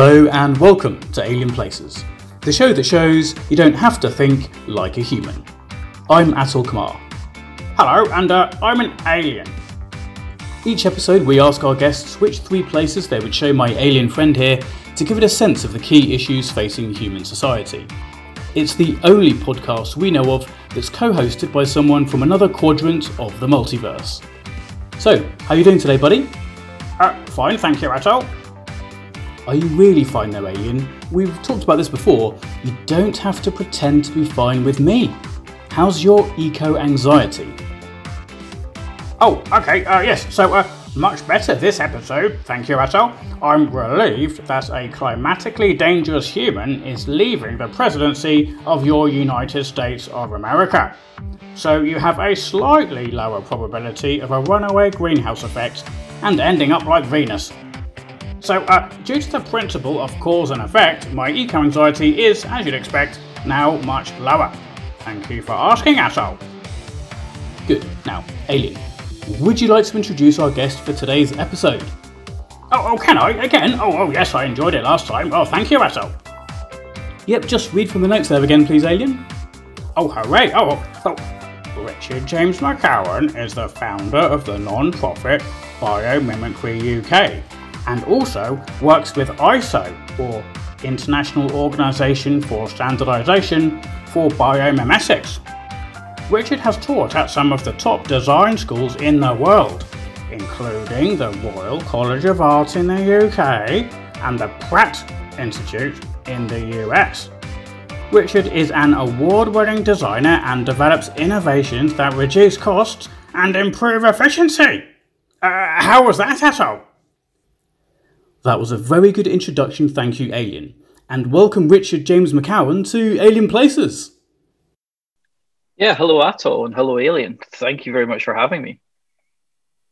Hello and welcome to Alien Places, the show that shows you don't have to think like a human. I'm Atul Kumar. Hello, and uh, I'm an alien. Each episode, we ask our guests which three places they would show my alien friend here to give it a sense of the key issues facing human society. It's the only podcast we know of that's co-hosted by someone from another quadrant of the multiverse. So, how are you doing today, buddy? Uh, fine, thank you, Atul. Are you really fine though, Alien? We've talked about this before. You don't have to pretend to be fine with me. How's your eco anxiety? Oh, okay, uh, yes, so uh, much better this episode, thank you, Atul. I'm relieved that a climatically dangerous human is leaving the presidency of your United States of America. So you have a slightly lower probability of a runaway greenhouse effect and ending up like Venus. So, uh, due to the principle of cause and effect, my eco anxiety is, as you'd expect, now much lower. Thank you for asking, Atul. Good. Now, Alien, would you like to introduce our guest for today's episode? Oh, oh, can I? Again? Oh, oh, yes, I enjoyed it last time. Oh, thank you, Atul. Yep, just read from the notes there again, please, Alien. Oh, hooray! Oh, oh. Richard James MacCowan is the founder of the non-profit Biomimicry UK and also works with ISO, or International Organization for Standardization for Biomimetics. Richard has taught at some of the top design schools in the world, including the Royal College of Art in the UK and the Pratt Institute in the US. Richard is an award winning designer and develops innovations that reduce costs and improve efficiency. Uh, how was that, Atul? That was a very good introduction, thank you, Alien. And welcome Richard James MacCowan to Alien Places. Yeah, hello, Atul, and hello, Alien. Thank you very much for having me.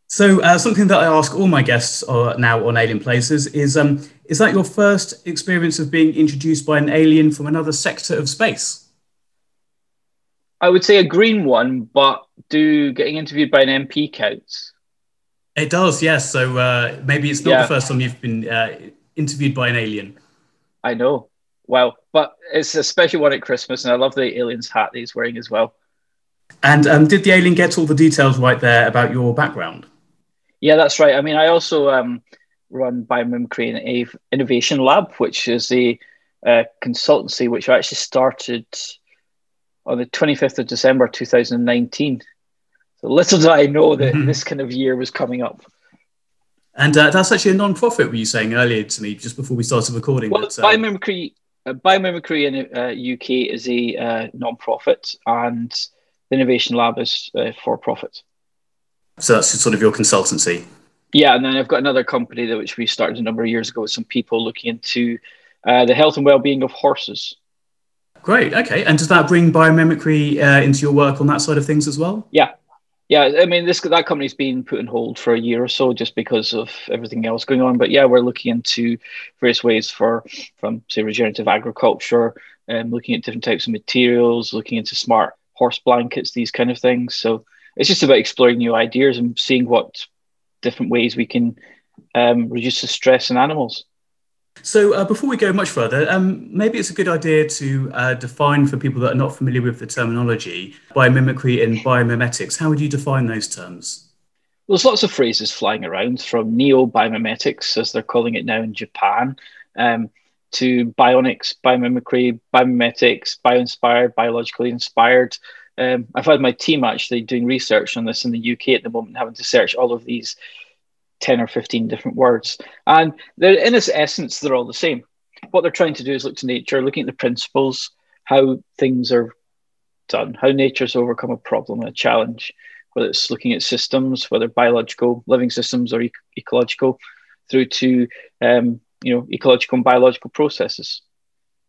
So, uh, something that I ask all my guests uh, now on Alien Places is um, Is that your first experience of being introduced by an alien from another sector of space? I would say a green one, but do getting interviewed by an MP counts? It does, yes. So uh, maybe it's not yeah. the first time you've been uh, interviewed by an alien. I know. Well, but it's a special one at Christmas, and I love the alien's hat that he's wearing as well. And um, did the alien get all the details right there about your background? Yeah, that's right. I mean, I also um, run Biomimicry Innovation Lab, which is a uh, consultancy which I actually started on the 25th of December 2019. Little did I know that mm-hmm. this kind of year was coming up. And uh, that's actually a non-profit, were you saying earlier to me, just before we started recording? Well, that, uh... Biomimicry, uh, Biomimicry in the UK uh, is a uh, non-profit, and the Innovation Lab is uh, for-profit. So that's sort of your consultancy. Yeah, and then I've got another company that which we started a number of years ago with some people looking into the health and well-being of horses. Great. Okay. And does that bring biomimicry uh, into your work on that side of things as well? Yeah, yeah, I mean, this that company's been put on hold for a year or so just because of everything else going on. But yeah, we're looking into various ways for, from say, regenerative agriculture, um, looking at different types of materials, looking into smart horse blankets, these kind of things. So it's just about exploring new ideas and seeing what different ways we can um, reduce the stress in animals. So, uh, before we go much further, um, maybe it's a good idea to uh, define for people that are not familiar with the terminology biomimicry and biomimetics. How would you define those terms? Well, there's lots of phrases flying around from neo biomimetics, as they're calling it now in Japan, um, to bionics, biomimicry, biomimetics, bio-inspired, biologically inspired. Um, I've had my team actually doing research on this in the UK at the moment, having to search all of these 10 or 15 different words. And they're, in its essence, they're all the same. What they're trying to do is look to nature, looking at the principles, how things are done, how nature's overcome a problem, a challenge, whether it's looking at systems, whether biological, living systems, or ecological, through to um, you know ecological and biological processes,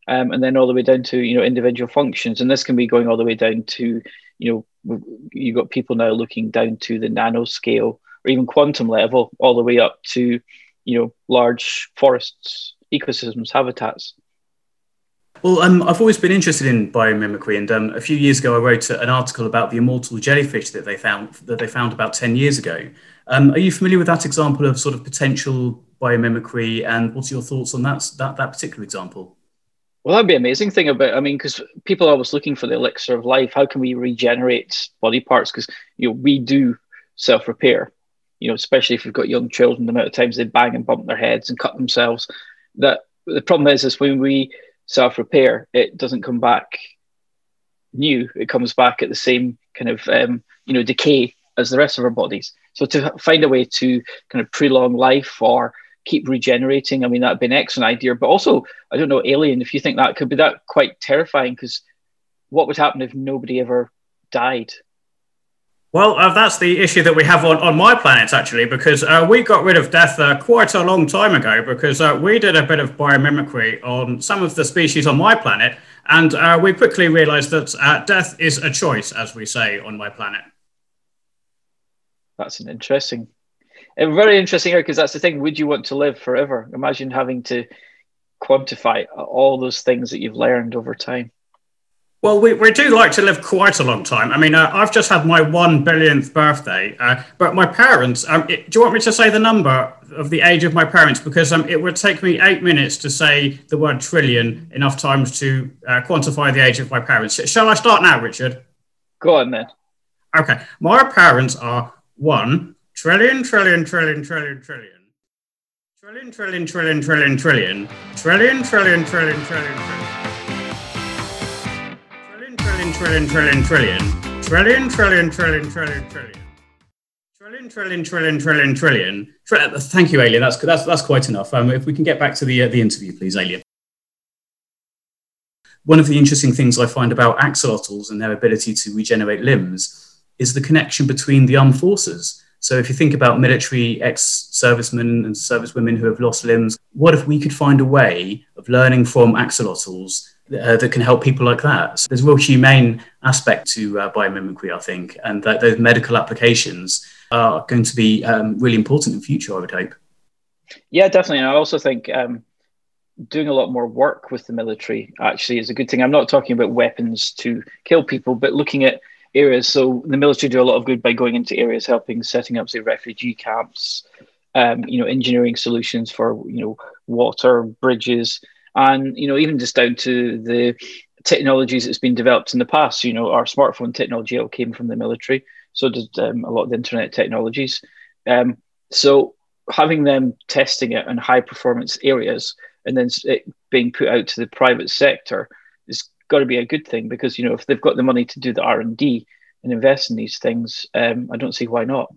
um, and then all the way down to you know individual functions. And this can be going all the way down to you know you've got people now looking down to the nanoscale or even quantum level, all the way up to, you know, large forests, ecosystems, habitats. Well, um, I've always been interested in biomimicry, and um, a few years ago, I wrote an article about the immortal jellyfish that they found that they found about ten years ago. Um, are you familiar with that example of sort of potential biomimicry, and what's your thoughts on that that, that particular example? Well, that'd be an amazing thing about. I mean, because people are always looking for the elixir of life. How can we regenerate body parts? Because you know we do self repair. You know, especially if you've got young children, the amount of times they bang and bump their heads and cut themselves. That the problem is, is when we self repair, it doesn't come back new. It comes back at the same kind of um, you know decay as the rest of our bodies. So to find a way to kind of prolong life or keep regenerating, I mean that'd be an excellent idea. But also, I don't know, alien. If you think that could be that quite terrifying, because what would happen if nobody ever died? Well, uh, that's the issue that we have on, on my planet, actually, because uh, we got rid of death uh, quite a long time ago because uh, we did a bit of biomimicry on some of the species on my planet, and uh, we quickly realized that uh, death is a choice, as we say on my planet. That's an interesting, a very interesting area because that's the thing. Would you want to live forever? Imagine having to quantify all those things that you've learned over time. Well, we, we do like to live quite a long time. I mean, uh, I've just had my one billionth birthday, uh, but my parents, um, it, do you want me to say the number of the age of my parents? Because um, it would take me eight minutes to say the word trillion enough times to uh, quantify the age of my parents. Shall I start now, Richard? Go on then. Okay. My parents are one trillion, trillion, trillion, trillion, trillion. Trillion, trillion, trillion, trillion, trillion. Trillion, trillion, trillion, trillion, trillion trillion, trillion, trillion, trillion, trillion, trillion, trillion, trillion. Trillion, trillion, trillion, trillion, trillion. Thank you, Alien. That's that's that's quite enough. Um, if we can get back to the uh, the interview, please, Alien. One of the interesting things I find about axolotls and their ability to regenerate limbs is the connection between the armed forces. So if you think about military ex-servicemen and servicewomen who have lost limbs, what if we could find a way of learning from axolotls uh, that can help people like that. So there's a real humane aspect to uh, biomimicry, I think, and that those medical applications are going to be um, really important in the future, I would hope. Yeah, definitely. And I also think um, doing a lot more work with the military actually is a good thing. I'm not talking about weapons to kill people, but looking at areas. So the military do a lot of good by going into areas, helping setting up, say, refugee camps, um, you know, engineering solutions for, you know, water, bridges, and you know even just down to the technologies that's been developed in the past. You know, our smartphone technology all came from the military. So did um, a lot of the internet technologies. Um, so having them testing it in high performance areas and then it being put out to the private sector got to be a good thing because you know if they've got the money to do the R and D and invest in these things, um, I don't see why not.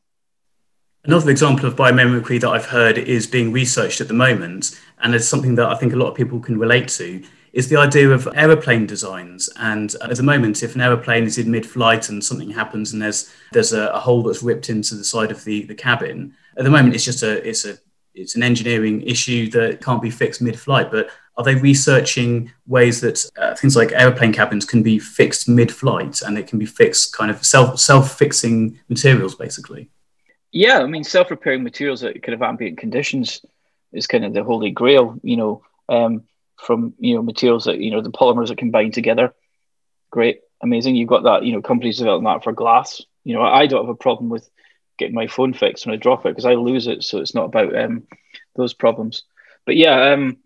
Another example of biomimicry that I've heard is being researched at the moment, and it's something that I think a lot of people can relate to, is the idea of aeroplane designs. And at the moment, if an aeroplane is in mid-flight and something happens and there's there's a, a hole that's ripped into the side of the, the cabin, at the moment it's just a it's a it's an engineering issue that can't be fixed mid-flight. But are they researching ways that uh, things like aeroplane cabins can be fixed mid-flight and it can be fixed kind of self self-fixing materials, basically? Yeah, I mean, self-repairing materials at kind of ambient conditions is kind of the holy grail. You know, um, from you know materials that you know the polymers that combine together. Great, amazing. You've got that. You know, companies developing that for glass. You know, I don't have a problem with getting my phone fixed when I drop it because I lose it, so it's not about um, those problems. But yeah, um,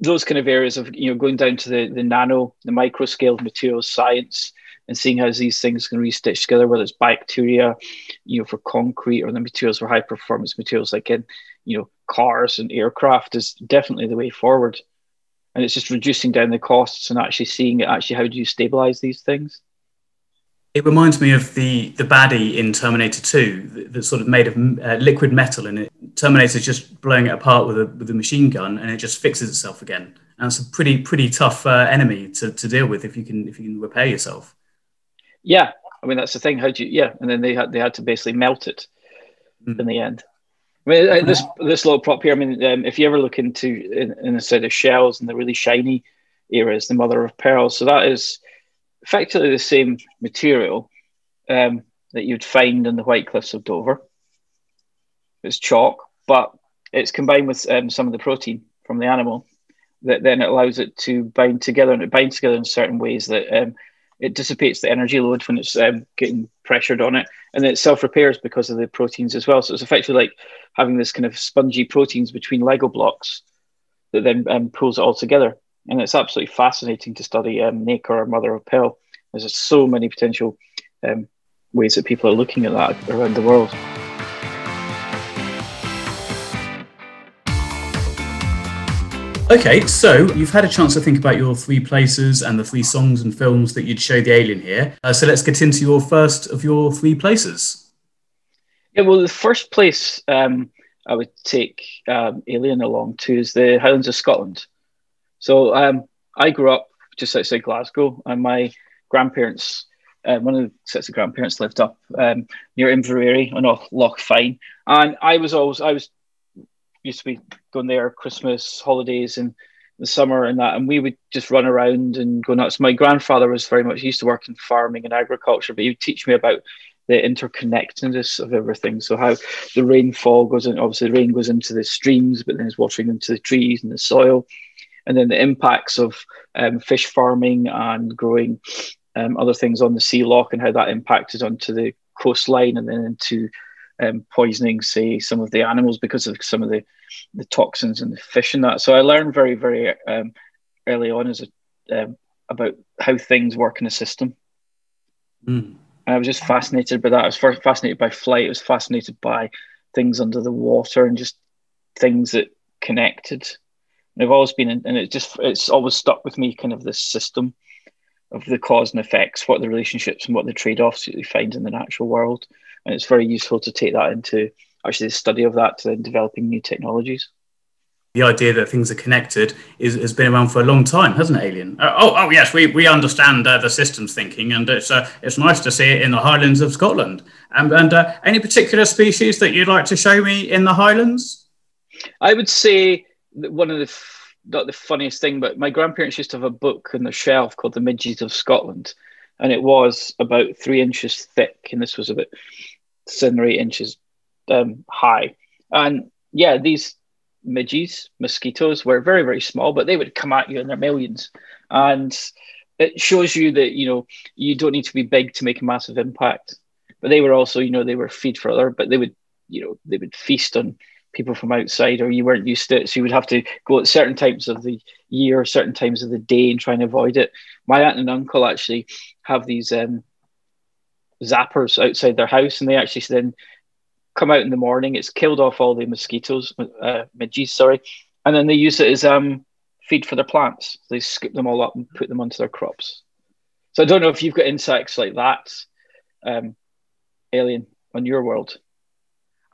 those kind of areas of you know going down to the the nano, the micro scale materials science and seeing how these things can restitch together, whether it's bacteria, you know, for concrete or the materials for high performance materials like in, you know, cars and aircraft is definitely the way forward. And it's just reducing down the costs and actually seeing actually how do you stabilize these things. It reminds me of the the baddie in Terminator 2 that's sort of made of uh, liquid metal, and it Terminator's just blowing it apart with a with a machine gun, and it just fixes itself again. And it's a pretty pretty tough uh, enemy to, to deal with if you can if you can repair yourself. Yeah, I mean that's the thing. How do you? Yeah, and then they had they had to basically melt it mm. in the end. I mean uh, this this little prop here. I mean, um, if you ever look into in, in a set of shells and the really shiny area is the mother of pearl. So that is effectively the same material um, that you'd find in the White Cliffs of Dover. It's chalk, but it's combined with um, some of the protein from the animal, that then allows it to bind together, and it binds together in certain ways that um, it dissipates the energy load when it's um, getting pressured on it, and then it self repairs because of the proteins as well. So it's effectively like having this kind of spongy proteins between Lego blocks that then um, pulls it all together. And it's absolutely fascinating to study um, nacre or mother of pearl. There's so many potential um, ways that people are looking at that around the world. Okay, so you've had a chance to think about your three places and the three songs and films that you'd show the alien here. Uh, so let's get into your first of your three places. Yeah, well, the first place um, I would take um, Alien along to is the Highlands of Scotland. So um, I grew up just outside Glasgow, and my grandparents, uh, one of the sets of grandparents, lived up um, near Inverary on Loch Fyne, and I was always I was used to be going there Christmas holidays and the summer and that, and we would just run around and go nuts. My grandfather was very much used to work in farming and agriculture, but he would teach me about the interconnectedness of everything. So how the rainfall goes in, obviously the rain goes into the streams, but then it's watering into the trees and the soil, and then the impacts of um, fish farming and growing um, other things on the sea loch and how that impacted onto the coastline and then into um, poisoning, say, some of the animals because of some of the, the toxins in the fish and that. So I learned very, very um, early on as a, um, about how things work in a system. Mm. I was just fascinated by that. I was fascinated by flight. I was fascinated by things under the water and just things that connected. I've always been, in, and it just it's always stuck with me, kind of this system of the cause and effects, what the relationships and what the trade offs that you find in the natural world and it's very useful to take that into actually the study of that to then developing new technologies. The idea that things are connected is, has been around for a long time, hasn't it, Alien? Uh, oh, oh, yes, we, we understand uh, the systems thinking, and it's uh, it's nice to see it in the Highlands of Scotland. And, and uh, any particular species that you'd like to show me in the Highlands? I would say one of the not the funniest thing, but my grandparents used to have a book on the shelf called The Midges of Scotland, and it was about three inches thick, and this was about seven or eight inches um, high. And yeah, these midges, mosquitoes, were very, very small, but they would come at you in their millions. And it shows you that, you know, you don't need to be big to make a massive impact. But they were also, you know, they were feed for other, but they would, you know, they would feast on people from outside or you weren't used to it. So you would have to go at certain times of the year, certain times of the day and try and avoid it. My aunt and uncle actually have these um, zappers outside their house, and they actually then come out in the morning. It's killed off all the mosquitoes, uh, midges, sorry, and then they use it as um, feed for their plants. They scoop them all up and put them onto their crops. So I don't know if you've got insects like that, um, alien, on your world.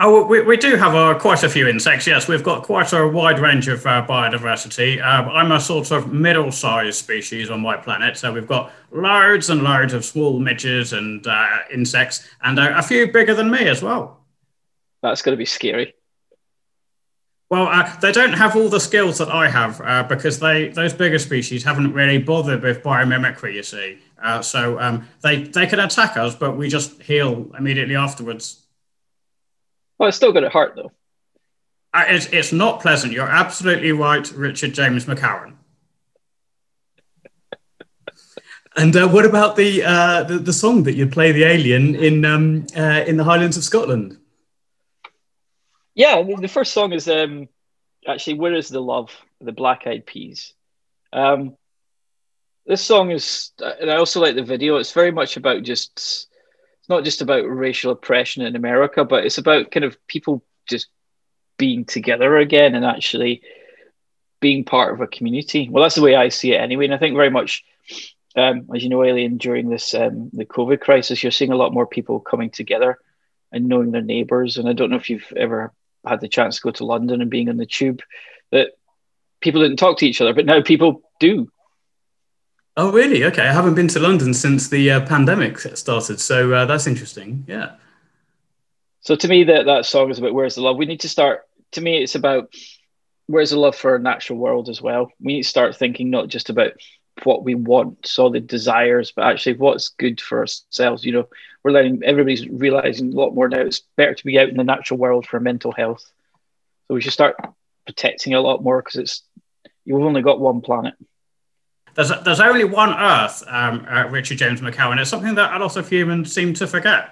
Oh, we, we do have uh, quite a few insects. Yes, we've got quite a wide range of uh, biodiversity. Uh, I'm a sort of middle-sized species on my planet, so we've got loads and loads of small midges and uh, insects, and a few bigger than me as well. That's going to be scary. Well, uh, they don't have all the skills that I have uh, because they those bigger species haven't really bothered with biomimicry. You see, so um, they they can attack us, but we just heal immediately afterwards. Well, it's still good at heart, though. Uh, it's, it's not pleasant. You're absolutely right, Richard James MacCowan. and uh, what about the, uh, the, the song that you play the alien in um, uh, in the Highlands of Scotland? Yeah, the first song is um, actually "Where Is the Love?" the Black Eyed Peas. Um, this song is, and I also like the video. It's very much about just not just about racial oppression in America, but it's about kind of people just being together again and actually being part of a community. Well, that's the way I see it anyway. And I think very much, um, as you know, Alien, during this um, the COVID crisis, you're seeing a lot more people coming together and knowing their neighbours. And I don't know if you've ever had the chance to go to London and being on the tube, that people didn't talk to each other, but now people do. Oh, really? Okay. I haven't been to London since the uh, pandemic started. So uh, that's interesting. Yeah. So to me, that, that song is about where's the love. We need to start, to me, it's about where's the love for our natural world as well. We need to start thinking not just about what we want, so the desires, but actually what's good for ourselves. You know, we're letting everybody's realizing a lot more now. It's better to be out in the natural world for mental health. So we should start protecting a lot more because it's you've only got one planet. There's, there's only one Earth, um, uh, Richard James MacCowan. It's something that a lot of humans seem to forget.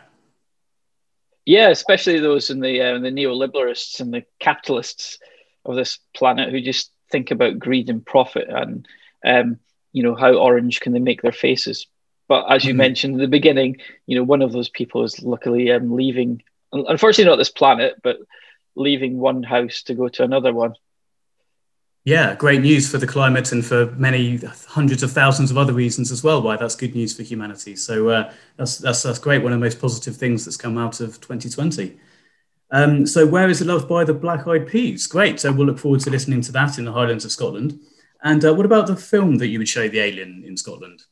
Yeah, especially those in the uh, the neoliberalists and the capitalists of this planet who just think about greed and profit and um, you know how orange can they make their faces. But as you mm-hmm. mentioned in the beginning, you know one of those people is luckily um, leaving. Unfortunately, not this planet, but leaving one house to go to another one. Yeah, great news for the climate and for many hundreds of thousands of other reasons as well. Why that's good news for humanity. So uh, that's, that's that's great. One of the most positive things that's come out of 2020. Um, so where is the love by the Black Eyed Peas? Great. So we'll look forward to listening to that in the Highlands of Scotland. And uh, what about the film that you would show the alien in Scotland?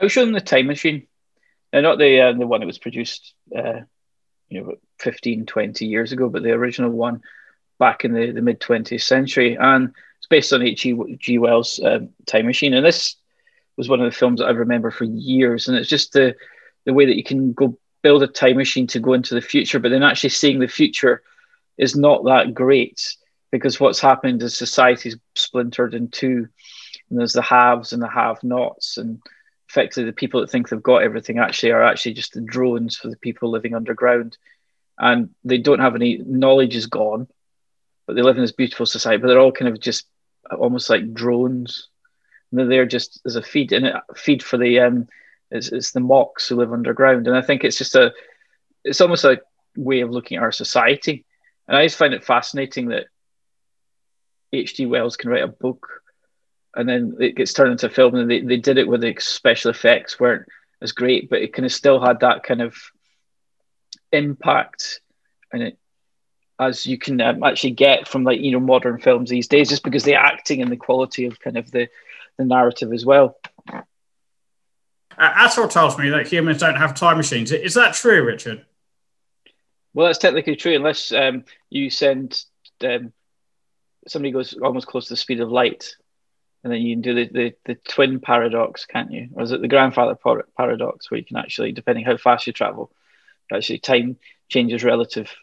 I would show them the Time Machine. Now, not the uh, the one that was produced, uh, you know, 15, 20 years ago, but the original one back in the, the mid 20th century. And it's based on H.G. Wells' um, Time Machine. And this was one of the films that I remember for years. And it's just the, the way that you can go build a time machine to go into the future, but then actually seeing the future is not that great because what's happened is society's splintered in two. And there's the haves and the have nots. And effectively, the people that think they've got everything actually are actually just the drones for the people living underground. And they don't have any knowledge is gone but they live in this beautiful society. But they're all kind of just almost like drones. And they're just as a feed and a feed for the um, it's, it's the mocks who live underground. And I think it's just a, it's almost a way of looking at our society. And I just find it fascinating that H.G. Wells can write a book and then it gets turned into a film. And they, they did it with the special effects weren't as great, but it kind of still had that kind of impact and it as you can um, actually get from like you know modern films these days, just because the acting and the quality of kind of the the narrative as well. Uh, Atul tells me that humans don't have time machines. Is that true, Richard? Well, that's technically true, unless um, you send um, somebody goes almost close to the speed of light, and then you can do the, the, the twin paradox, can't you? Or is it the grandfather paradox, where you can actually, depending how fast you travel, actually time changes relative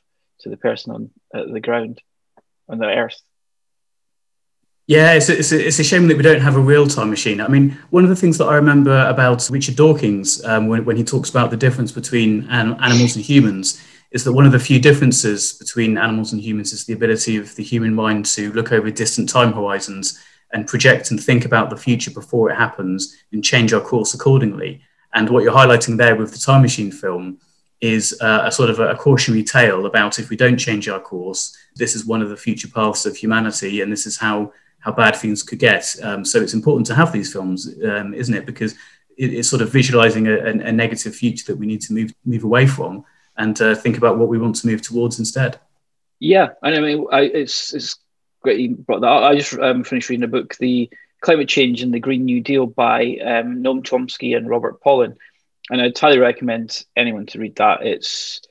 to the person on uh, the ground on the earth. Yeah, it's a, it's, a, it's a shame that we don't have a real time machine. I mean, one of the things that I remember about Richard Dawkins um, when, when he talks about the difference between an, animals and humans is that one of the few differences between animals and humans is the ability of the human mind to look over distant time horizons and project and think about the future before it happens and change our course accordingly. And what you're highlighting there with the time machine film is uh, a sort of a, a, cautionary tale about if we don't change our course, this is one of the future paths of humanity, and this is how how bad things could get. Um, so it's important to have these films, um, isn't it? Because it, it's sort of visualizing a, a, negative future that we need to move move away from and uh, think about what we want to move towards instead. Yeah, and I mean, I, it's it's great you brought that. I just um, finished reading a book, the Climate Change and the Green New Deal by um, Noam Chomsky and Robert Pollin and I'd highly recommend anyone to read that. It's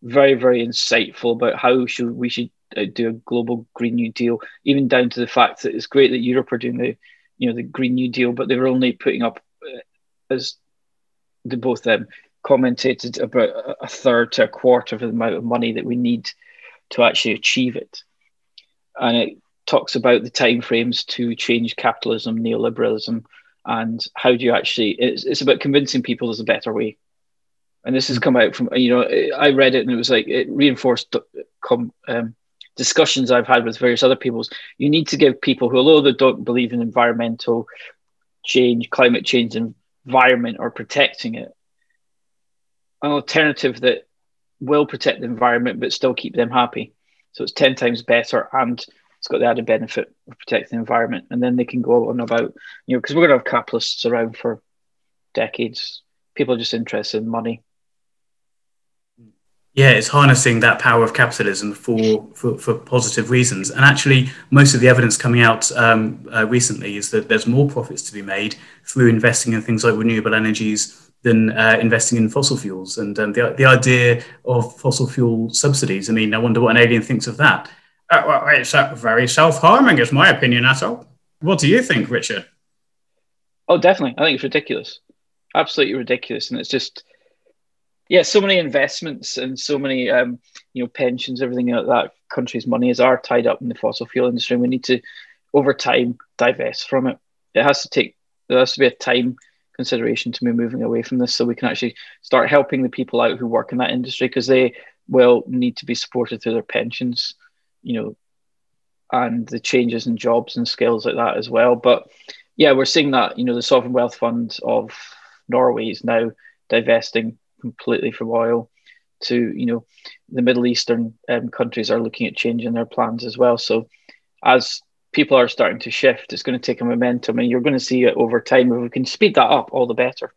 very, very insightful about how should we should uh, do a global Green New Deal, even down to the fact that it's great that Europe are doing the, you know, the Green New Deal, but they were only putting up, uh, as the both them commentated, about a third to a quarter of the amount of money that we need to actually achieve it, and it talks about the timeframes to change capitalism, neoliberalism, and how do you actually it's, it's about convincing people there's a better way. And this has come out from you know i read it and it was like it reinforced um, discussions i've had with various other peoples. You need to give people who although they don't believe in environmental change climate change environment or protecting it an alternative that will protect the environment but still keep them happy. So it's 10 times better and it's got the added benefit of protecting the environment. And then they can go on about, you know, because we're going to have capitalists around for decades. People are just interested in money. Yeah, it's harnessing that power of capitalism for, for, for positive reasons. And actually, most of the evidence coming out um, uh, recently is that there's more profits to be made through investing in things like renewable energies than uh, investing in fossil fuels. And um, the, the idea of fossil fuel subsidies, I mean, I wonder what an alien thinks of that. Uh, well, it's uh, very self-harming, is my opinion, Atul. What do you think, Richard? Oh, definitely. I think it's ridiculous. Absolutely ridiculous. And it's just, yeah, so many investments and so many, um, you know, pensions, everything like that country's money is are tied up in the fossil fuel industry. And we need to over time divest from it. It has to take there has to be a time consideration to me moving away from this so we can actually start helping the people out who work in that industry because they will need to be supported through their pensions, you know, and the changes in jobs and skills like that as well. But yeah, we're seeing that, you know, the sovereign wealth fund of Norway is now divesting completely from oil to, you know, the Middle Eastern um, countries are looking at changing their plans as well. So as people are starting to shift, it's going to take a momentum and you're going to see it over time. If we can speed that up, all the better.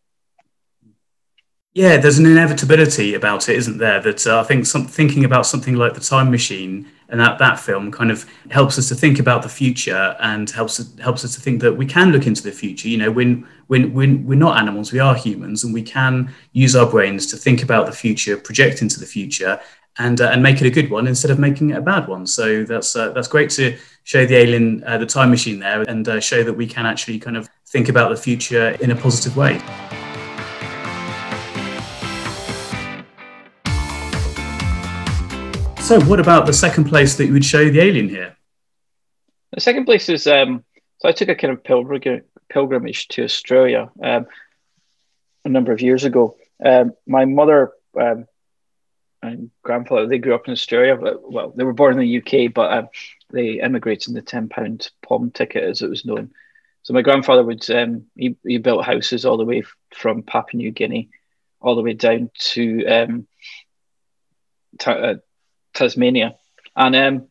Yeah, there's an inevitability about it, isn't there? That uh, I think some, thinking about something like the time machine and that, that film kind of helps us to think about the future and helps helps us to think that we can look into the future. You know, when when when we're not animals, we are humans, and we can use our brains to think about the future, project into the future, and uh, and make it a good one instead of making it a bad one. So that's uh, that's great to show the alien uh, the time machine there and uh, show that we can actually kind of think about the future in a positive way. So, what about the second place that you would show the alien here? The second place is um, so I took a kind of pilgrim, pilgrimage to Australia um, a number of years ago. Um, my mother um, and grandfather they grew up in Australia. But, well, they were born in the UK, but um, they immigrated in the ten pound POM ticket, as it was known. So my grandfather would um, he, he built houses all the way from Papua New Guinea, all the way down to um, uh, Tasmania, and um,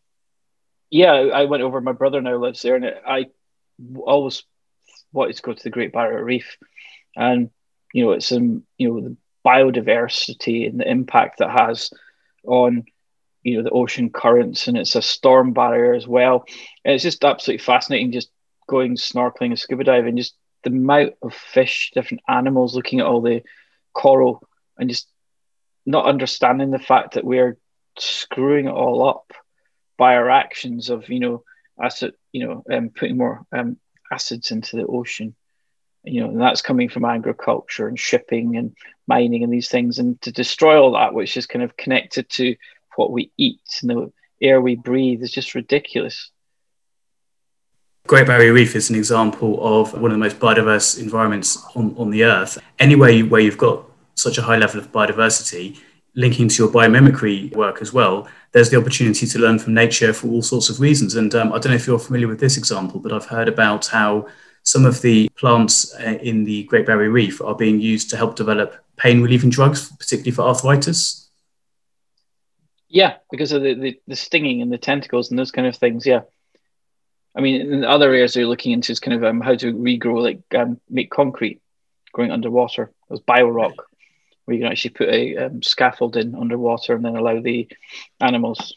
yeah, I went over. My brother now lives there, and I always wanted to go to the Great Barrier Reef, and you know, it's um, you know, the biodiversity and the impact that has on you know the ocean currents, and it's a storm barrier as well. And it's just absolutely fascinating, just going snorkeling and scuba diving, just the amount of fish, different animals, looking at all the coral, and just not understanding the fact that we're screwing it all up by our actions of you know acid you know um, putting more um, acids into the ocean you know and that's coming from agriculture and shipping and mining and these things and to destroy all that which is kind of connected to what we eat and the air we breathe is just ridiculous Great Barrier Reef is an example of one of the most biodiverse environments on, on the earth. Anywhere where you've got such a high level of biodiversity, linking to your biomimicry work as well, there's the opportunity to learn from nature for all sorts of reasons. And um, I don't know if you're familiar with this example, but I've heard about how some of the plants uh, in the Great Barrier Reef are being used to help develop pain relieving drugs, particularly for arthritis. Yeah, because of the, the, the stinging and the tentacles and those kind of things. Yeah. I mean, in other areas they're looking into is kind of um, how to regrow, like um, make concrete growing underwater. It was biorock where you can actually put a um, scaffold in underwater and then allow the animals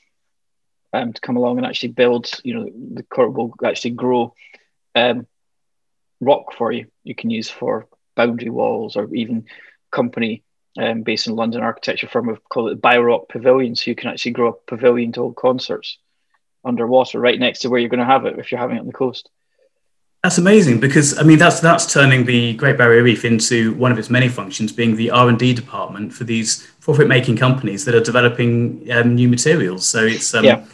um, to come along and actually build, you know, the coral will actually grow um, rock for you. You can use for boundary walls or even company um, based in London architecture firm have call it Biorock Pavilion. So you can actually grow a pavilion to hold concerts underwater right next to where you're going to have it if you're having it on the coast. That's amazing because I mean that's that's turning the Great Barrier Reef into one of its many functions, being the R and D department for these profit-making companies that are developing um, new materials. So it's um, yeah.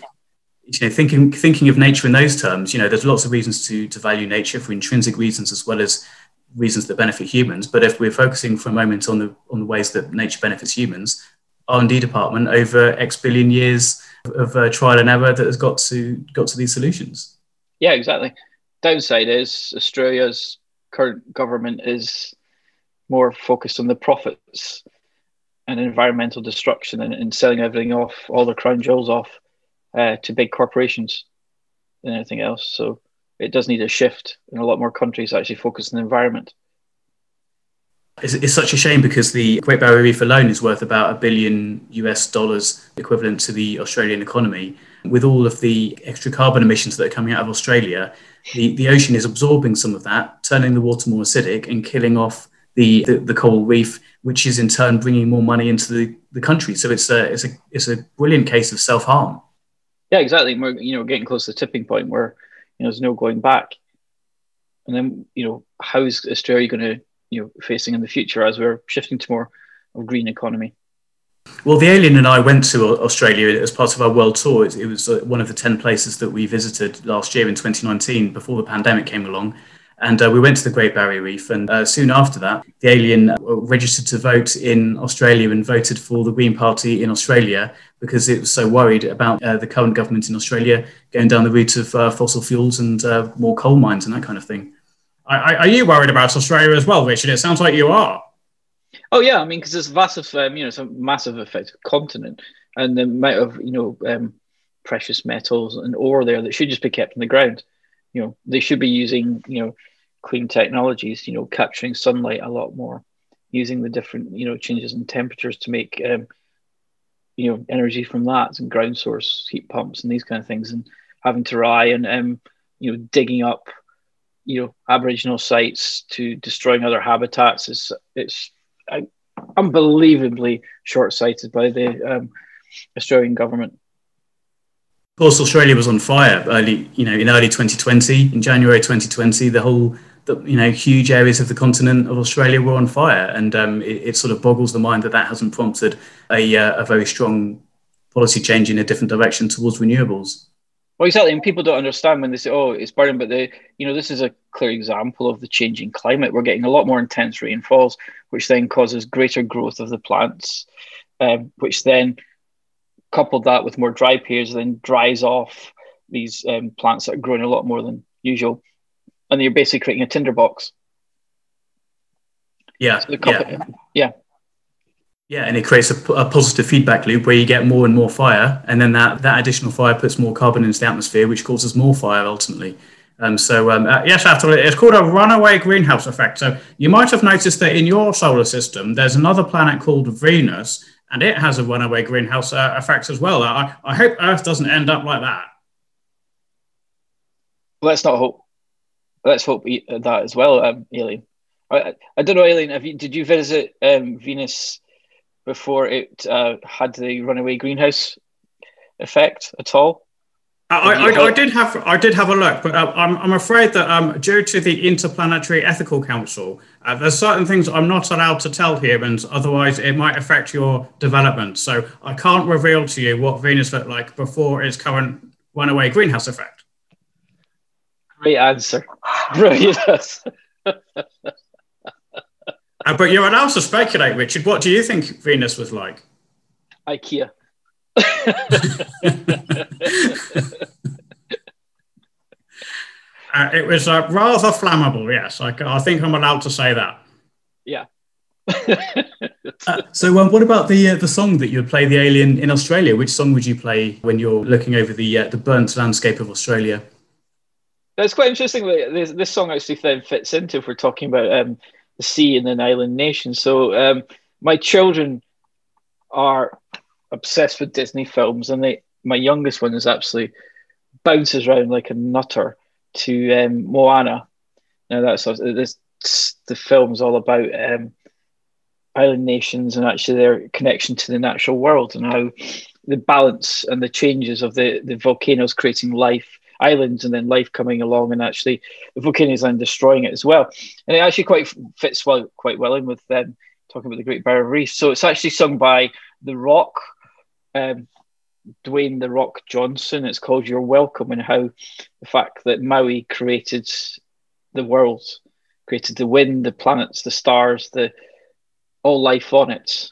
you know thinking thinking of nature in those terms. You know, there's lots of reasons to to value nature for intrinsic reasons as well as reasons that benefit humans. But if we're focusing for a moment on the on the ways that nature benefits humans, R and D department over X billion years of uh, trial and error that has got to got to these solutions. Yeah, exactly downside is Australia's current government is more focused on the profits and environmental destruction and, and selling everything off, all the crown jewels off uh, to big corporations than anything else. So it does need a shift and a lot more countries actually focus on the environment. It's, it's, such a shame because the Great Barrier Reef alone is worth about a billion US dollars, equivalent to the Australian economy. With all of the extra carbon emissions that are coming out of Australia, the, the ocean is absorbing some of that, turning the water more acidic and killing off the, the, the coral reef, which is in turn bringing more money into the, the country. So it's a, it's, a, it's a brilliant case of self harm. Yeah, exactly. We're you know getting close to the tipping point where you know there's no going back. And then you know how is Australia going to you know facing in the future as we're shifting to more of green economy? Well, the alien and I went to Australia as part of our world tour. It was uh, one of the 10 places that we visited last year in 2019 before the pandemic came along. And uh, we went to the Great Barrier Reef. And uh, soon after that, the alien uh, registered to vote in Australia and voted for the Green Party in Australia because it was so worried about uh, the current government in Australia going down the route of uh, fossil fuels and more coal mines and that kind of thing. Are, you worried about Australia as well, Richard? It sounds like you are. Oh yeah, I mean, because it's massive, um, you know, it's a massive effect continent, and the amount of you know um, precious metals and ore there that should just be kept in the ground. You know, they should be using you know clean technologies. You know, capturing sunlight a lot more, using the different you know changes in temperatures to make um, you know energy from that and ground source heat pumps and these kind of things, and having to rely and um, you know digging up you know Aboriginal sites to destroying other habitats is it's unbelievably short-sighted by the um, Australian government. Of course, Australia was on fire early, you know, in early 2020. In January 2020, the whole, the, you know, huge areas of the continent of Australia were on fire, and um, it, it, sort of boggles the mind that that hasn't prompted a, uh, a very strong policy change in a different direction towards renewables. Well, exactly, and people don't understand when they say, "Oh, it's burning," but they, you know this is a clear example of the changing climate. We're getting a lot more intense rainfalls, which then causes greater growth of the plants, um, which then coupled that with more dry periods, then dries off these um, plants that are growing a lot more than usual, and you're basically creating a tinderbox. Yeah, so yeah. yeah. Yeah, and it creates a, a, positive feedback loop where you get more and more fire, and then that, that additional fire puts more carbon into the atmosphere, which causes more fire ultimately. Um, so um, uh, yes, after all, it's called a runaway greenhouse effect. So you might have noticed that in your solar system, there's another planet called Venus, and it has a runaway greenhouse uh, effect as well. I, I hope Earth doesn't end up like that. Let's not hope. Let's hope that as well, um, Alien. I, I don't know, Alien. Have you, did you visit um, Venus before it uh, had the runaway greenhouse effect at all? I, I, I, did have I did have a look, but uh, I'm, I'm afraid that um, due to the Interplanetary Ethical Council, uh, there's certain things I'm not allowed to tell humans, otherwise it might affect your development. So I can't reveal to you what Venus looked like before its current runaway greenhouse effect. Great answer, brilliant. Uh, but you're allowed to speculate, Richard. What do you think Venus was like? IKEA. uh, it was uh, rather flammable, yes. I, I, think I'm allowed to say that. Yeah. uh, so, um, what about the uh, the song that you would play the alien in Australia? Which song would you play when you're looking over the uh, the burnt landscape of Australia? That's quite interesting. This, this song actually then fits into if we're talking about um, the sea and an island nation. So um, my children are obsessed with Disney films, and they my youngest one is absolutely bounces around like a nutter to um, Moana. Now that's this the film's all about um, island nations and actually their connection to the natural world and how the balance and the changes of the, the volcanoes creating life islands and then life coming along and actually the volcanoes then destroying it as well. And it actually quite fits well quite well in with them talking about the Great Barrier Reef. So it's actually sung by The Rock, um, Dwayne The Rock Johnson. It's called You're Welcome and how the fact that Maui created the world, created the wind, the planets, the stars, the all life on it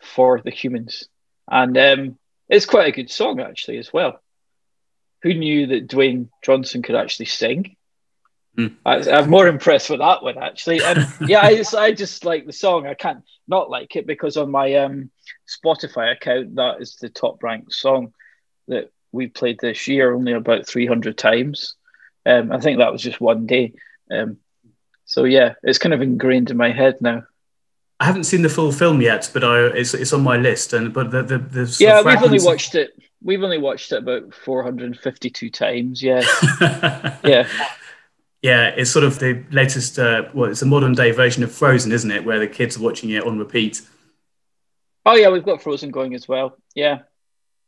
for the humans. And um, it's quite a good song actually as well who knew that Dwayne Johnson could actually sing? Mm. I, am more impressed with that one actually. And yeah, I just I just like the song. I can't not like it because on my um, Spotify account, that is the top ranked song that we played this year, only about 300 times. Um, I think that was just one day. Um, so yeah, it's kind of ingrained in my head now. I haven't seen the full film yet, but I, it's it's on my list. And but the the, the yeah, we've only watched it. We've only watched it about 452 times. Yeah, yeah, yeah. It's sort of the latest. Uh, well, it's a modern day version of Frozen, isn't it? Where the kids are watching it on repeat. Oh yeah, we've got Frozen going as well. Yeah.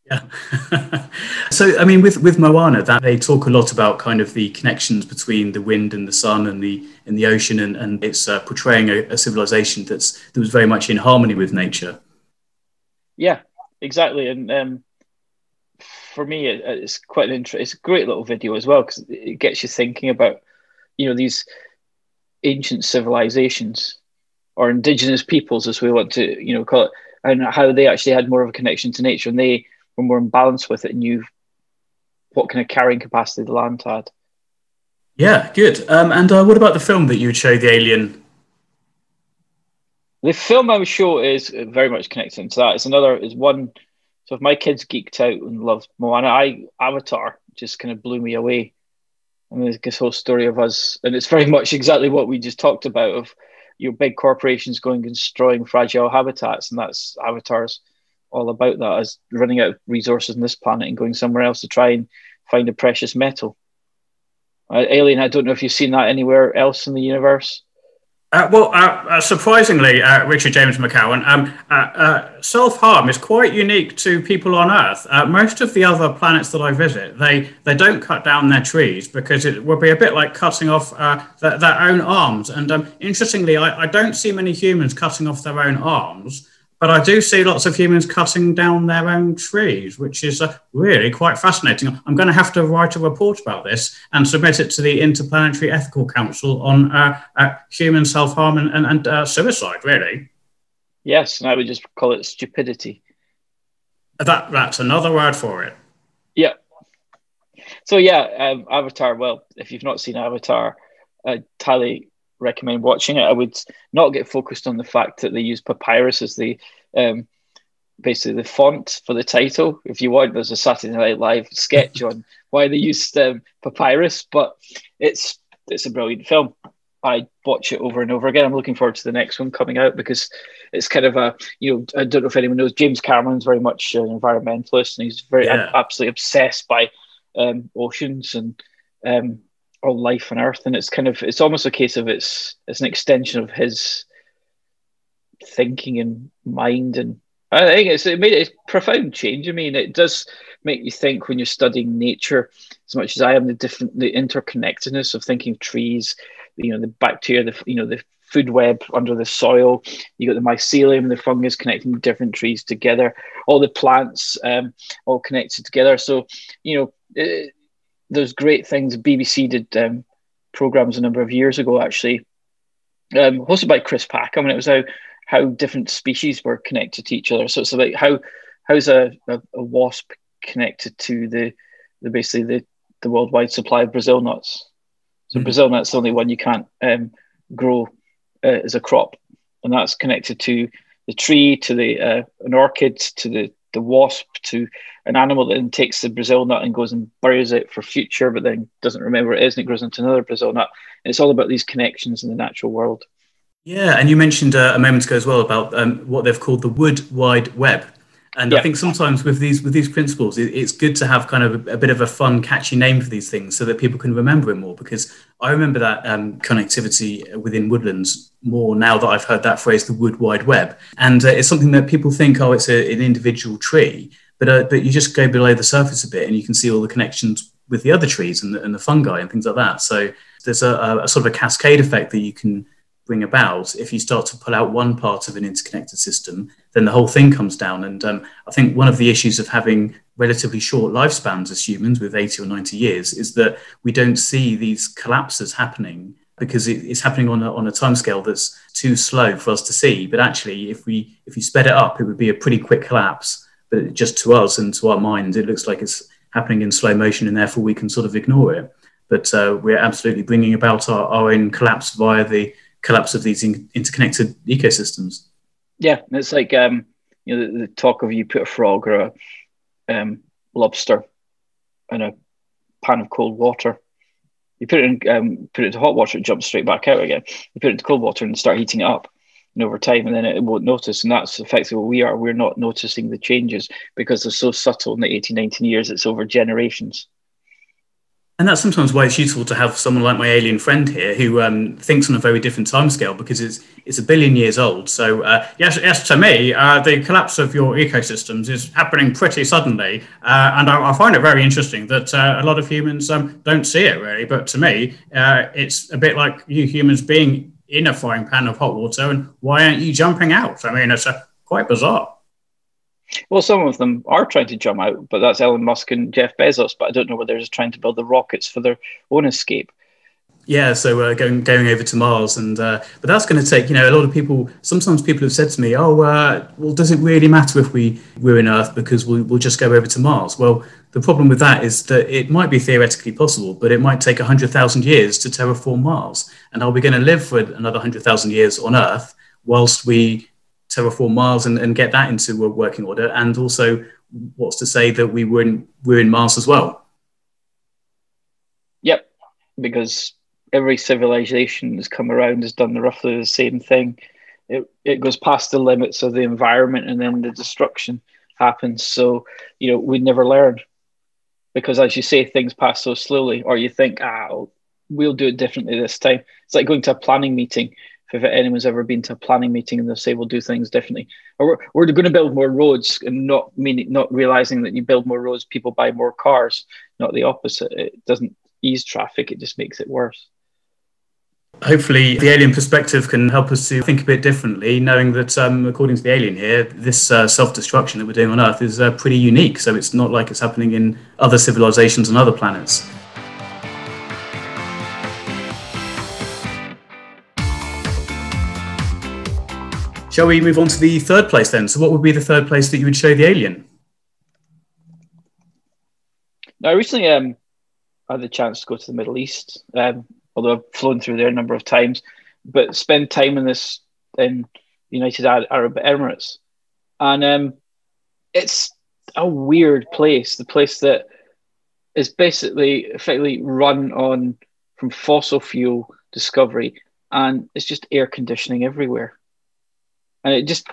Yeah. so, I mean, with, with Moana, that they talk a lot about kind of the connections between the wind and the sun and the and the ocean, and, and it's uh, portraying a, a, civilization that's that was very much in harmony with nature. Yeah, exactly. And um, for me, it, it's quite an interesting. It's a great little video as well because it gets you thinking about, you know, these ancient civilizations or indigenous peoples, as we want to, you know, call it, and how they actually had more of a connection to nature and they were more in balance with it and you what kind of carrying capacity the land had. Yeah, good. Um, and uh, what about the film that you would show the alien? The film I would show is very much connected to that. It's another, is one. So if my kids geeked out and loved Moana, I Avatar just kind of blew me away. And there's this whole story of us, and it's very much exactly what we just talked about of your big corporations going and destroying fragile habitats, and that's Avatar's all about that as running out of resources on this planet and going somewhere else to try and find a precious metal. Uh, Alien, I don't know if you've seen that anywhere else in the universe. Uh, well, uh, uh surprisingly, uh, Richard James MacCowan, um, uh, self harm is quite unique to people on Earth. most of the other planets that I visit, they, they don't cut down their trees because it would be a bit like cutting off their, their, own arms. And um, interestingly, I, I don't see many humans cutting off their own arms. But I do see lots of humans cutting down their own trees, which is uh, really quite fascinating. I'm going to have to write a report about this and submit it to the Interplanetary Ethical Council on uh, uh, human self harm and, and, and uh, suicide, really. Yes, and I would just call it stupidity. That, that's another word for it. Yeah. So, yeah, um, Avatar, well, if you've not seen Avatar, I highly recommend watching it. I would not get focused on the fact that they use papyrus as the um, basically the font for the title. If you want, there's a Saturday Night Live sketch on why they used um, papyrus, but it's it's a brilliant film. I watch it over and over again. I'm looking forward to the next one coming out because it's kind of a you know I don't know if anyone knows James Cameron's very much an environmentalist and he's very yeah. absolutely obsessed by um, oceans and um, all life on Earth, and it's kind of it's almost a case of it's it's an extension of his thinking and mind, and I think it's it made a profound change. I mean, it does make you think when you're studying nature as much as I am the different the interconnectedness of thinking trees, you know, the bacteria, the you know the food web under the soil. You got the mycelium, the fungus connecting different trees together. All the plants um, all connected together. So you know. It, there's great things. BBC did um, programs a number of years ago, actually, um, hosted by Chris Packham, and it was how how different species were connected to each other. So it's about how how's a, a, a wasp connected to the the basically the, the worldwide supply of Brazil nuts. So mm-hmm. Brazil nuts the only one you can't um, grow uh, as a crop, and that's connected to the tree, to the uh, an orchid, to the the wasp to an animal that then takes the Brazil nut and goes and buries it for future, but then doesn't remember it is and it grows into another Brazil nut. And it's all about these connections in the natural world. Yeah, and you mentioned uh, a moment ago as well about um, what they've called the wood wide web. And yeah. I think sometimes with these with these principles, it, it's good to have kind of a, a, bit of a fun, catchy name for these things so that people can remember it more. Because I remember that um, connectivity within woodlands more now that I've heard that phrase, the wood wide web, and uh, it's something that people think, oh, it's a, an individual tree, but uh, but you just go below the surface a bit and you can see all the connections with the other trees and the, and the fungi and things like that. So there's a, a sort of a cascade effect that you can bring about, if you start to pull out one part of an interconnected system, then the whole thing comes down. And um, I think one of the issues of having relatively short lifespans as humans with 80 or 90 years is that we don't see these collapses happening because it's happening on a, on a timescale that's too slow for us to see. But actually, if we if you sped it up, it would be a pretty quick collapse. But just to us and to our minds, it looks like it's happening in slow motion, and therefore we can sort of ignore it. But uh, we're absolutely bringing about our, our own collapse via the collapse of these in- interconnected ecosystems. Yeah, it's like um, you know the, the, talk of you put a frog or a um, lobster in a pan of cold water. You put it in um, put it into hot water, it jumps straight back out again. You put it into cold water and start heating it up. And over time, and then it, won't notice. And that's effectively what we are. We're not noticing the changes because they're so subtle in the 18, 19 years. It's over generations. And that's sometimes why it's useful to have someone like my alien friend here who um, thinks on a very different timescale because it's it's a billion years old. So uh, yes, yes, to me, uh, the collapse of your ecosystems is happening pretty suddenly, uh, and I, I, find it very interesting that uh, a lot of humans um, don't see it really. But to me, uh, it's a bit like you humans being in a frying pan of hot water, and why aren't you jumping out? I mean, it's uh, quite bizarre. Well, some of them are trying to jump out, but that's Elon Musk and Jeff Bezos. But I don't know whether they're just trying to build the rockets for their own escape. Yeah, so uh, going going over to Mars, and uh, but that's going to take you know a lot of people. Sometimes people have said to me, "Oh, uh, well, does it really matter if we we're in Earth because we, we'll just go over to Mars?" Well, the problem with that is that it might be theoretically possible, but it might take hundred thousand years to terraform Mars. And are we going to live for another hundred thousand years on Earth whilst we terraform Mars and, and get that into a working order? And also, what's to say that we weren't we're in Mars as well? Yep, because every civilization that's come around has done roughly the same thing. It it goes past the limits of the environment and then the destruction happens. So, you know, we never learn. Because as you say, things pass so slowly, or you think, ah, we'll do it differently this time. It's like going to a planning meeting. If anyone's ever been to a planning meeting and they'll say we'll do things differently, or we're, we're going to build more roads, and not meaning not realizing that you build more roads, people buy more cars. Not the opposite. It doesn't ease traffic; it just makes it worse hopefully the alien perspective can help us to think a bit differently knowing that um, according to the alien here this uh, self-destruction that we're doing on earth is uh, pretty unique so it's not like it's happening in other civilizations and other planets shall we move on to the third place then so what would be the third place that you would show the alien now, I recently um, had the chance to go to the Middle East. Um, although I've flown through there a number of times, but spend time in this in the United Arab Emirates, and um, it's a weird place. The place that is basically effectively run on from fossil fuel discovery, and it's just air conditioning everywhere, and it just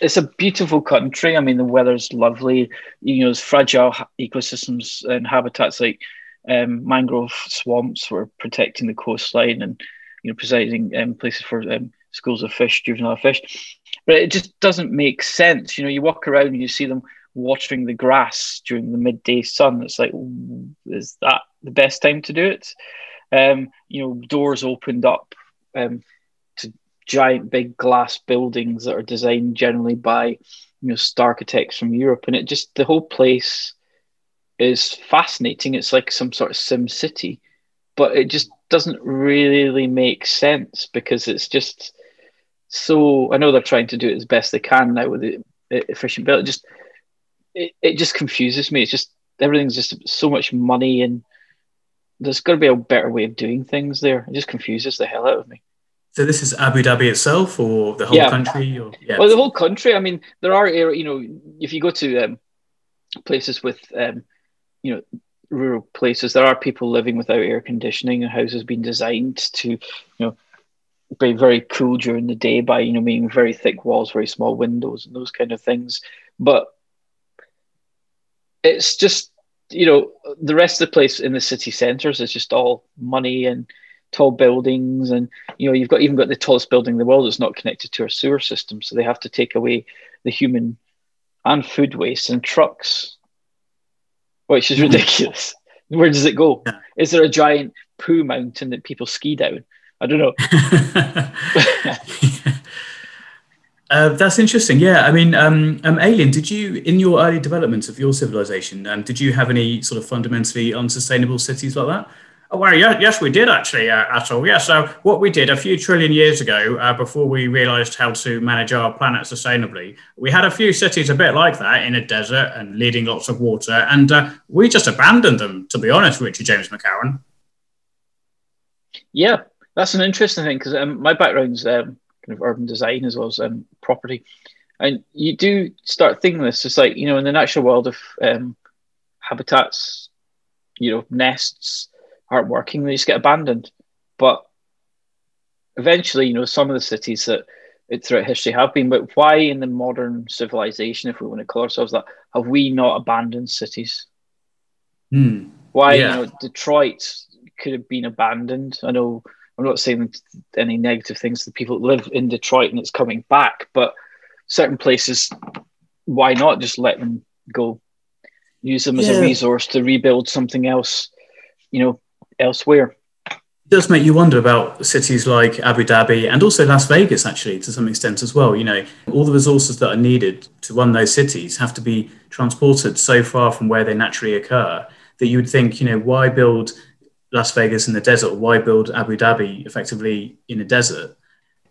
it's a beautiful country. I mean, the weather's lovely. You know, there's fragile ecosystems and habitats like um, mangrove swamps were protecting the coastline and you know providing um, places for um, schools of fish, juvenile fish. But it just doesn't make sense. You know, you walk around and you see them watering the grass during the midday sun. It's like, is that the best time to do it? Um, you know, doors opened up um, giant big glass buildings that are designed generally by you know star architects from Europe, and it just the whole place is fascinating. It's like some sort of Sim City, but it just doesn't really make sense because it's just so. I know they're trying to do it as best they can now with the efficient build. It just it, it just confuses me. It's just everything's just so much money and there's got to be a better way of doing things there. It just confuses the hell out of me. So this is Abu Dhabi itself, or the whole yeah. country? Or, yeah. Well, the whole country. I mean, there are you know, if you go to um, places with um, you know rural places there are people living without air conditioning and houses being designed to you know be very cool during the day by you know being very thick walls very small windows and those kind of things but it's just you know the rest of the place in the city centers is just all money and tall buildings and you know you've got even got the tallest building in the world that's not connected to our sewer system so they have to take away the human and food waste and trucks which is ridiculous. Where does it go? Yeah. Is there a giant poo mountain that people ski down? I don't know. uh, that's interesting. Yeah, I mean, um, um, Alien, did you, in your early development of your civilization, um, did you have any sort of fundamentally unsustainable cities like that? Oh, well, yes, yes, we did actually, uh, Atul. Yeah, so what we did a few trillion years ago, uh, before we realized how to manage our planet sustainably, we had a few cities a bit like that in a desert and leading lots of water, and uh, we just abandoned them, to be honest, Richard James MacCowan. Yeah, that's an interesting thing because um, my background's um, kind of urban design as well as um, property. And you do start thinking this, it's like, you know, in the natural world of um, habitats, you know, nests, aren't working, they just get abandoned. But eventually, you know, some of the cities that it, throughout history have been, but why in the modern civilization, if we want to call ourselves that, have we not abandoned cities? Hmm. Why, yeah. you know, Detroit could have been abandoned. I know I'm not saying any negative things to the people that live in Detroit and it's coming back, but certain places, why not just let them go? Use them as yeah. a resource to rebuild something else, you know, elsewhere. It does make you wonder about cities like Abu Dhabi and also Las Vegas, actually, to some extent as well. You know, all the resources that are needed to run those cities have to be transported so far from where they naturally occur that you would think, you know, why build Las Vegas in the desert? Why build Abu Dhabi effectively in a desert?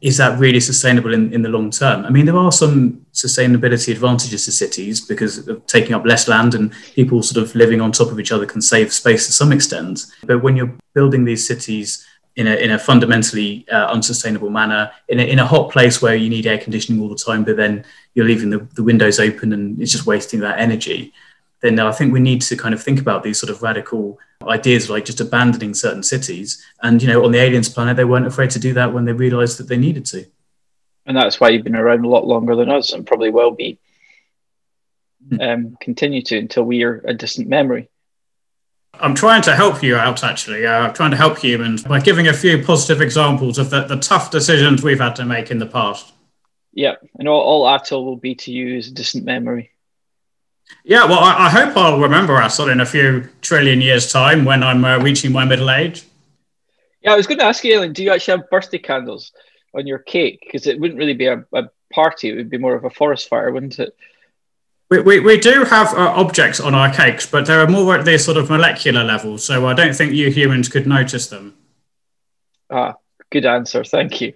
Is that really sustainable in, in the long term? I mean, there are some sustainability advantages to cities because of taking up less land and people sort of living on top of each other can save space to some extent. But when you're building these cities in a, in a fundamentally uh, unsustainable manner, in a, in a hot place where you need air conditioning all the time, but then you're leaving the, the windows open and it's just wasting that energy, then I think we need to kind of think about these sort of radical ideas like just abandoning certain cities. And, you know, on the aliens planet, they weren't afraid to do that when they realized that they needed to. And that's why you've been around a lot longer than us and probably will be. Hmm. Um, continue to until we are a distant memory. I'm trying to help you out, actually. Uh, I'm trying to help humans by giving a few positive examples of the, the tough decisions we've had to make in the past. Yeah, and all, all Atoll will be to you is a distant memory. Yeah, well, I, I hope I'll remember Atoll in a few trillion years' time when I'm uh, reaching my middle age. Yeah, I was going to ask you, Ellen, do you actually have birthday candles on your cake? Because it wouldn't really be a, a party, it would be more of a forest fire, wouldn't it? We, we, we do have uh, objects on our cakes, but they're more at this sort of molecular level, so I don't think you humans could notice them. Ah, good answer. Thank you.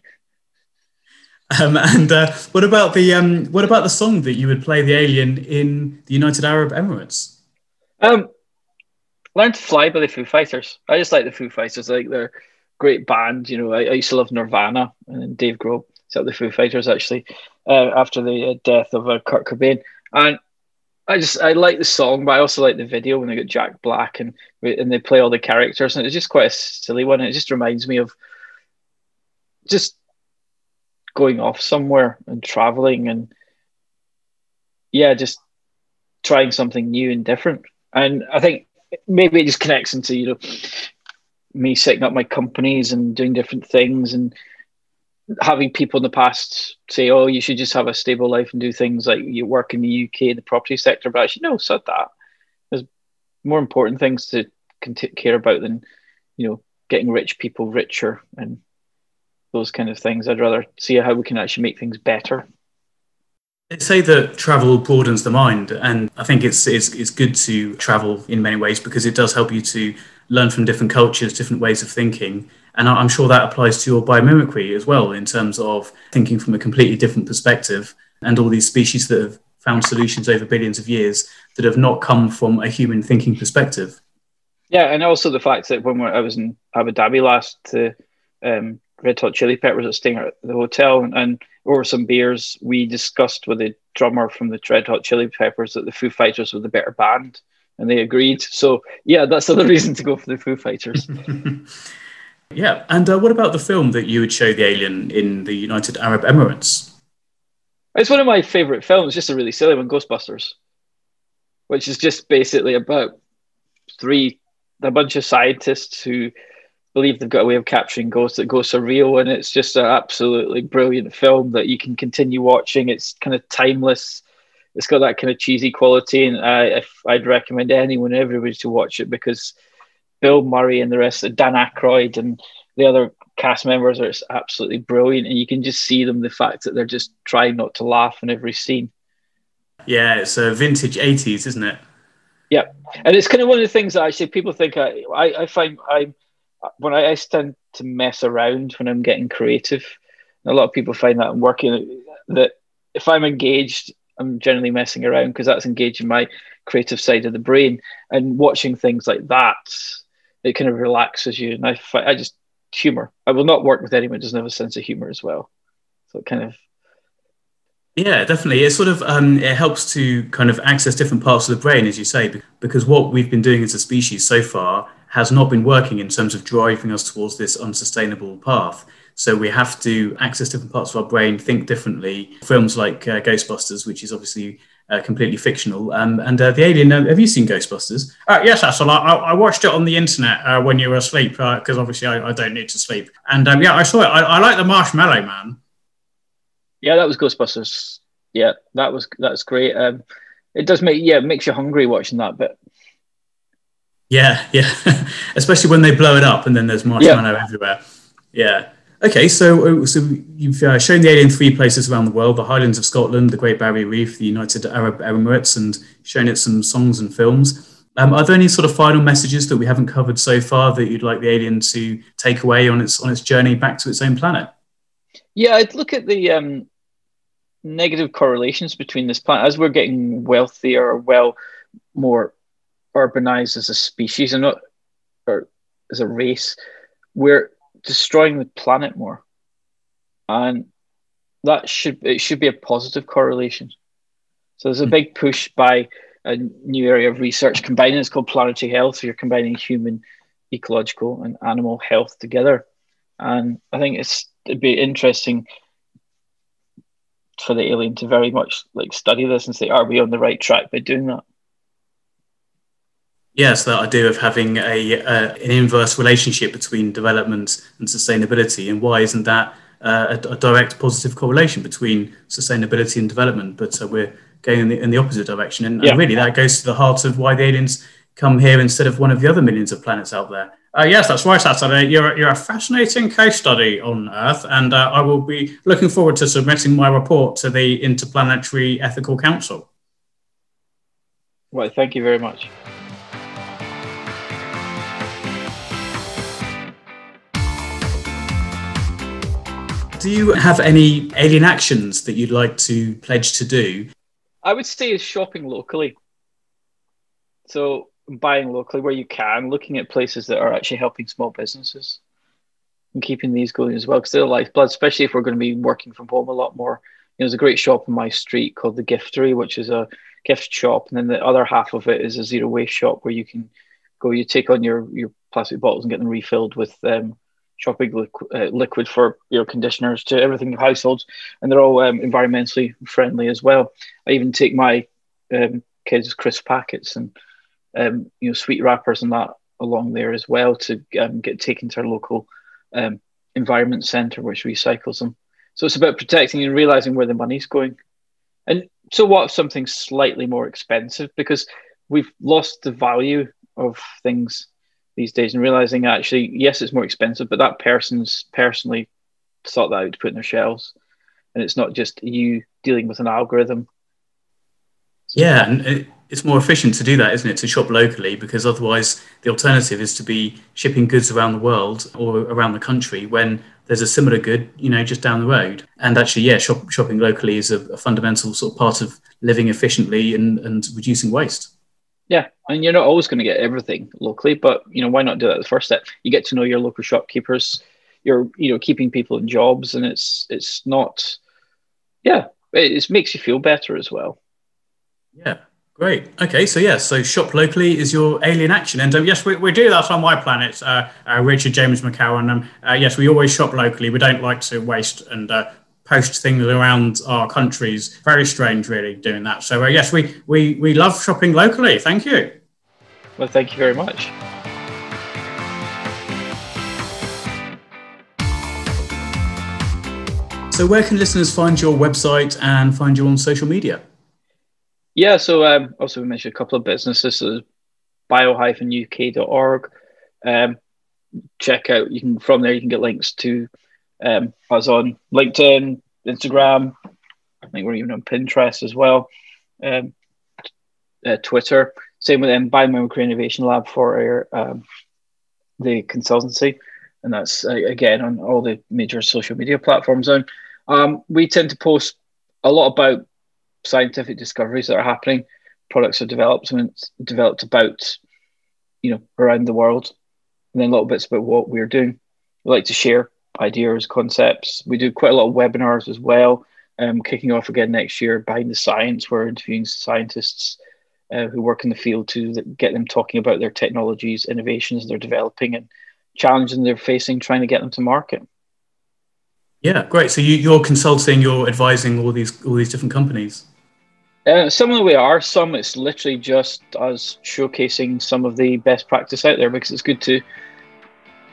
Um, and uh, what about the um, what about the song that you would play the alien in the United Arab Emirates? Um, Learn to Fly by the Foo Fighters. I just like the Foo Fighters. Like they're great band. You know, I, I used to love Nirvana and Dave Grohl set the Foo Fighters actually uh, after the uh, death of uh, Kurt Cobain. And I just I like the song, but I also like the video when they got Jack Black and and they play all the characters, and it's just quite a silly one. It just reminds me of just going off somewhere and traveling and yeah, just trying something new and different. And I think maybe it just connects into you know me setting up my companies and doing different things and having people in the past say, "Oh, you should just have a stable life and do things like you work in the UK in the property sector," but actually, no, said that. There's more important things to care about than you know getting rich people richer and those kind of things. I'd rather see how we can actually make things better. They say that travel broadens the mind, and I think it's, it's it's good to travel in many ways because it does help you to learn from different cultures, different ways of thinking, and I'm sure that applies to your biomimicry as well in terms of thinking from a completely different perspective, and all these species that have found solutions over billions of years that have not come from a human thinking perspective. Yeah, and also the fact that when I was in Abu Dhabi last to um, Red Hot Chili Peppers at staying at the hotel, and, and, over some beers, we discussed with the drummer from the Red Hot Chili Peppers that the Foo Fighters were the better band, and they agreed. So yeah, that's another reason to go for the Foo Fighters. yeah, and uh, what about the film that you would show the alien in the United Arab Emirates? It's one of my favorite films. Just a really silly one, Ghostbusters, which is just basically about three a bunch of scientists who believe they've got a way of capturing ghosts that ghosts are real, and it's just an absolutely brilliant film that you can continue watching. It's kind of timeless. It's got that kind of cheesy quality, and I, if I'd recommend anyone, everybody to watch it because Bill Murray and the rest, of Dan Aykroyd and the other cast members are absolutely brilliant, and you can just see them the fact that they're just trying not to laugh in every scene. Yeah, it's a vintage '80s, isn't it? Yeah, and it's kind of one of the things that actually people think I I, I find I'm when I, I tend to mess around when I'm getting creative. a lot of people find that I'm working that if I'm engaged, I'm generally messing around because that's engaging my creative side of the brain. And watching things like that, it kind of relaxes you. And I, I just humor. I will not work with anyone who doesn't have a sense of humor as well. So it kind of yeah, definitely. It sort of um, it helps to kind of access different parts of the brain, as you say, because what we've been doing as a species so far has not been working in terms of driving us towards this unsustainable path. So we have to access different parts of our brain, think differently. Films like uh, Ghostbusters, which is obviously uh, completely fictional, um, and uh, The Alien. Uh, have you seen Ghostbusters? Uh, yes, Atoll. I, I, watched it on the internet uh, when you were asleep because obviously I, I, don't need to sleep. And um, yeah, I saw it. I, I like the Marshmallow Man. Yeah, that was Ghostbusters. Yeah, that was that's great. Um, it does make yeah, it makes you hungry watching that bit. Yeah, yeah. Especially when they blow it up and then there's marshmallow yeah. everywhere. Yeah. Okay, so uh, so you've uh, shown the alien three places around the world: the Highlands of Scotland, the Great Barrier Reef, the United Arab Emirates, and shown it some songs and films. Um, are there any sort of final messages that we haven't covered so far that you'd like the alien to take away on its on its journey back to its own planet? Yeah, I'd look at the um, negative correlations between this planet as we're getting wealthier, well, more urbanized as a species and not or as a race. We're destroying the planet more. And that should it should be a positive correlation. So there's a hmm. big push by a new area of research combining it's called planetary health. So you're combining human, ecological, and animal health together. And I think it's it'd be interesting for the alien to very much like study this and say, are we on the right track by doing that? Yes, that idea of having a uh, an inverse relationship between development and sustainability, and why isn't that uh, a, a, direct positive correlation between sustainability and development? But uh, we're going in the, in the opposite direction, and, yeah. and, really that goes to the heart of why the aliens come here instead of one of the other millions of planets out there. Uh, yes, that's right, Saturday. You're, you're a fascinating case study on Earth, and uh, I will be looking forward to submitting my report to the Interplanetary Ethical Council. Well, thank you very much. Do you have any alien actions that you'd like to pledge to do? I would say is shopping locally. So buying locally where you can, looking at places that are actually helping small businesses and keeping these going as well because they're lifeblood, especially if we're going to be working from home a lot more. You know, there's a great shop in my street called the Giftery, which is a gift shop, and then the other half of it is a zero waste shop where you can go, you take on your your plastic bottles and get them refilled with um, shopping liqu- uh, liquid for your conditioners to everything in households, and they're all um, environmentally friendly as well. I even take my um, kids' crisp packets and um, you know sweet wrappers and that along there as well to um, get taken to our local um, environment centre, which recycles them. So it's about protecting and realizing where the money's going. And so, what if something's slightly more expensive because we've lost the value of things these days and realizing actually, yes, it's more expensive, but that person's personally thought that out to put in their shelves. And it's not just you dealing with an algorithm. Yeah, and it's more efficient to do that, isn't it? To shop locally because otherwise the alternative is to be shipping goods around the world or around the country when there's a similar good, you know, just down the road. And actually, yeah, shop, shopping locally is a, a fundamental sort of part of living efficiently and, and reducing waste. And you're not always going to get everything locally, but you know why not do that the first step? You get to know your local shopkeepers. You're you know keeping people in jobs, and it's it's not, yeah, it, it makes you feel better as well. Yeah, Great. Okay, so yeah, so shop locally is your alien action, and um, yes, we, we do that on my planet. Uh, uh, Richard James MacCowan. Um, uh, yes, we always shop locally. We don't like to waste and uh, post things around our countries. Very strange, really, doing that. So uh, yes, we, we we love shopping locally. Thank you. Well, thank you very much. So, where can listeners find your website and find you on social media? Yeah, so um, also we mentioned a couple of businesses. So bio-uk.org. Um, check out. You can from there you can get links to um, on LinkedIn, Instagram. I think we're even on Pinterest as well. Um, uh, Twitter. Same with them. Biomimicry Innovation Lab for our, um, the consultancy, and that's uh, again on all the major social media platforms. And um, we tend to post a lot about scientific discoveries that are happening. Products are developed developed about you know around the world, and then little bits about what we're doing. We like to share ideas, concepts. We do quite a lot of webinars as well. Um, kicking off again next year, behind the science, we're interviewing scientists uh, who work in the field to get them talking about their technologies, innovations they're developing, and challenges they're facing, trying to get them to market. Yeah, great. So you, are consulting, you're advising all these all these different companies. Uh, some of the we are, some it's literally just us showcasing some of the best practice out there because it's good to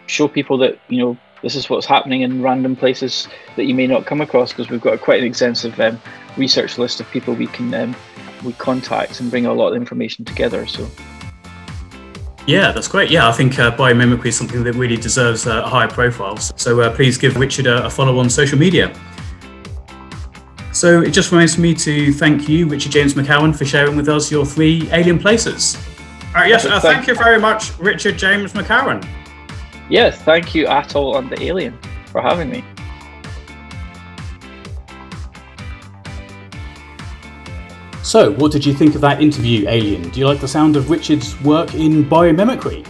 show people that you know this is what's happening in random places that you may not come across because we've got quite an extensive um, research list of people we can um, we contact and bring a lot of information together. So Yeah, that's great. Yeah, I think uh, biomimicry is something that really deserves uh, a higher profile. So uh, please give Richard a, a, follow on social media. So it just remains for me to thank you, Richard James MacCowan, for sharing with us your three alien places. Uh, yes, uh, thank you very much, Richard James MacCowan. Yes, thank you, Atoll and the Alien, for having me. So, what did you think of that interview, Alien? Do you like the sound of Richard's work in biomimicry?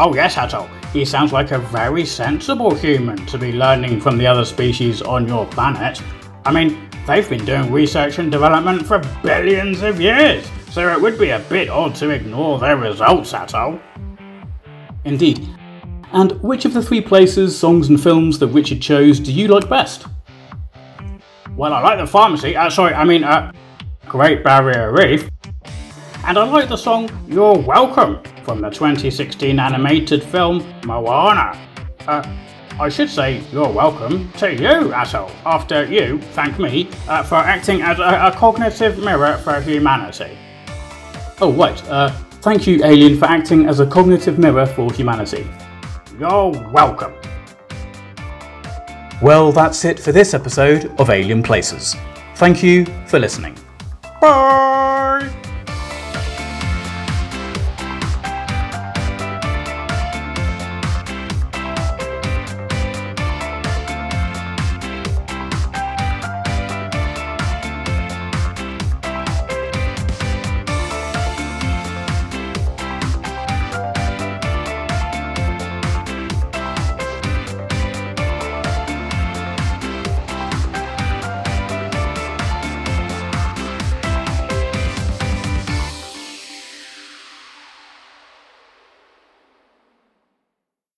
Oh, yes, Atoll. He sounds like a very sensible human to be learning from the other species on your planet. I mean, they've been doing research and development for billions of years, so it would be a bit odd to ignore their results, Atoll. Indeed. And which of the three places, songs, and films that Richard chose do you like best? Well, I like the pharmacy. Uh, sorry, I mean, uh, Great Barrier Reef. And I like the song You're Welcome from the 2016 animated film Moana. Uh, I should say you're welcome to you, Atoll, after you thank me uh, for acting as a, a, cognitive mirror for humanity. Oh, wait, Uh, thank you, Alien, for acting as a cognitive mirror for humanity. You're welcome. Well, that's it for this episode of Alien Places. Thank you for listening. Bye!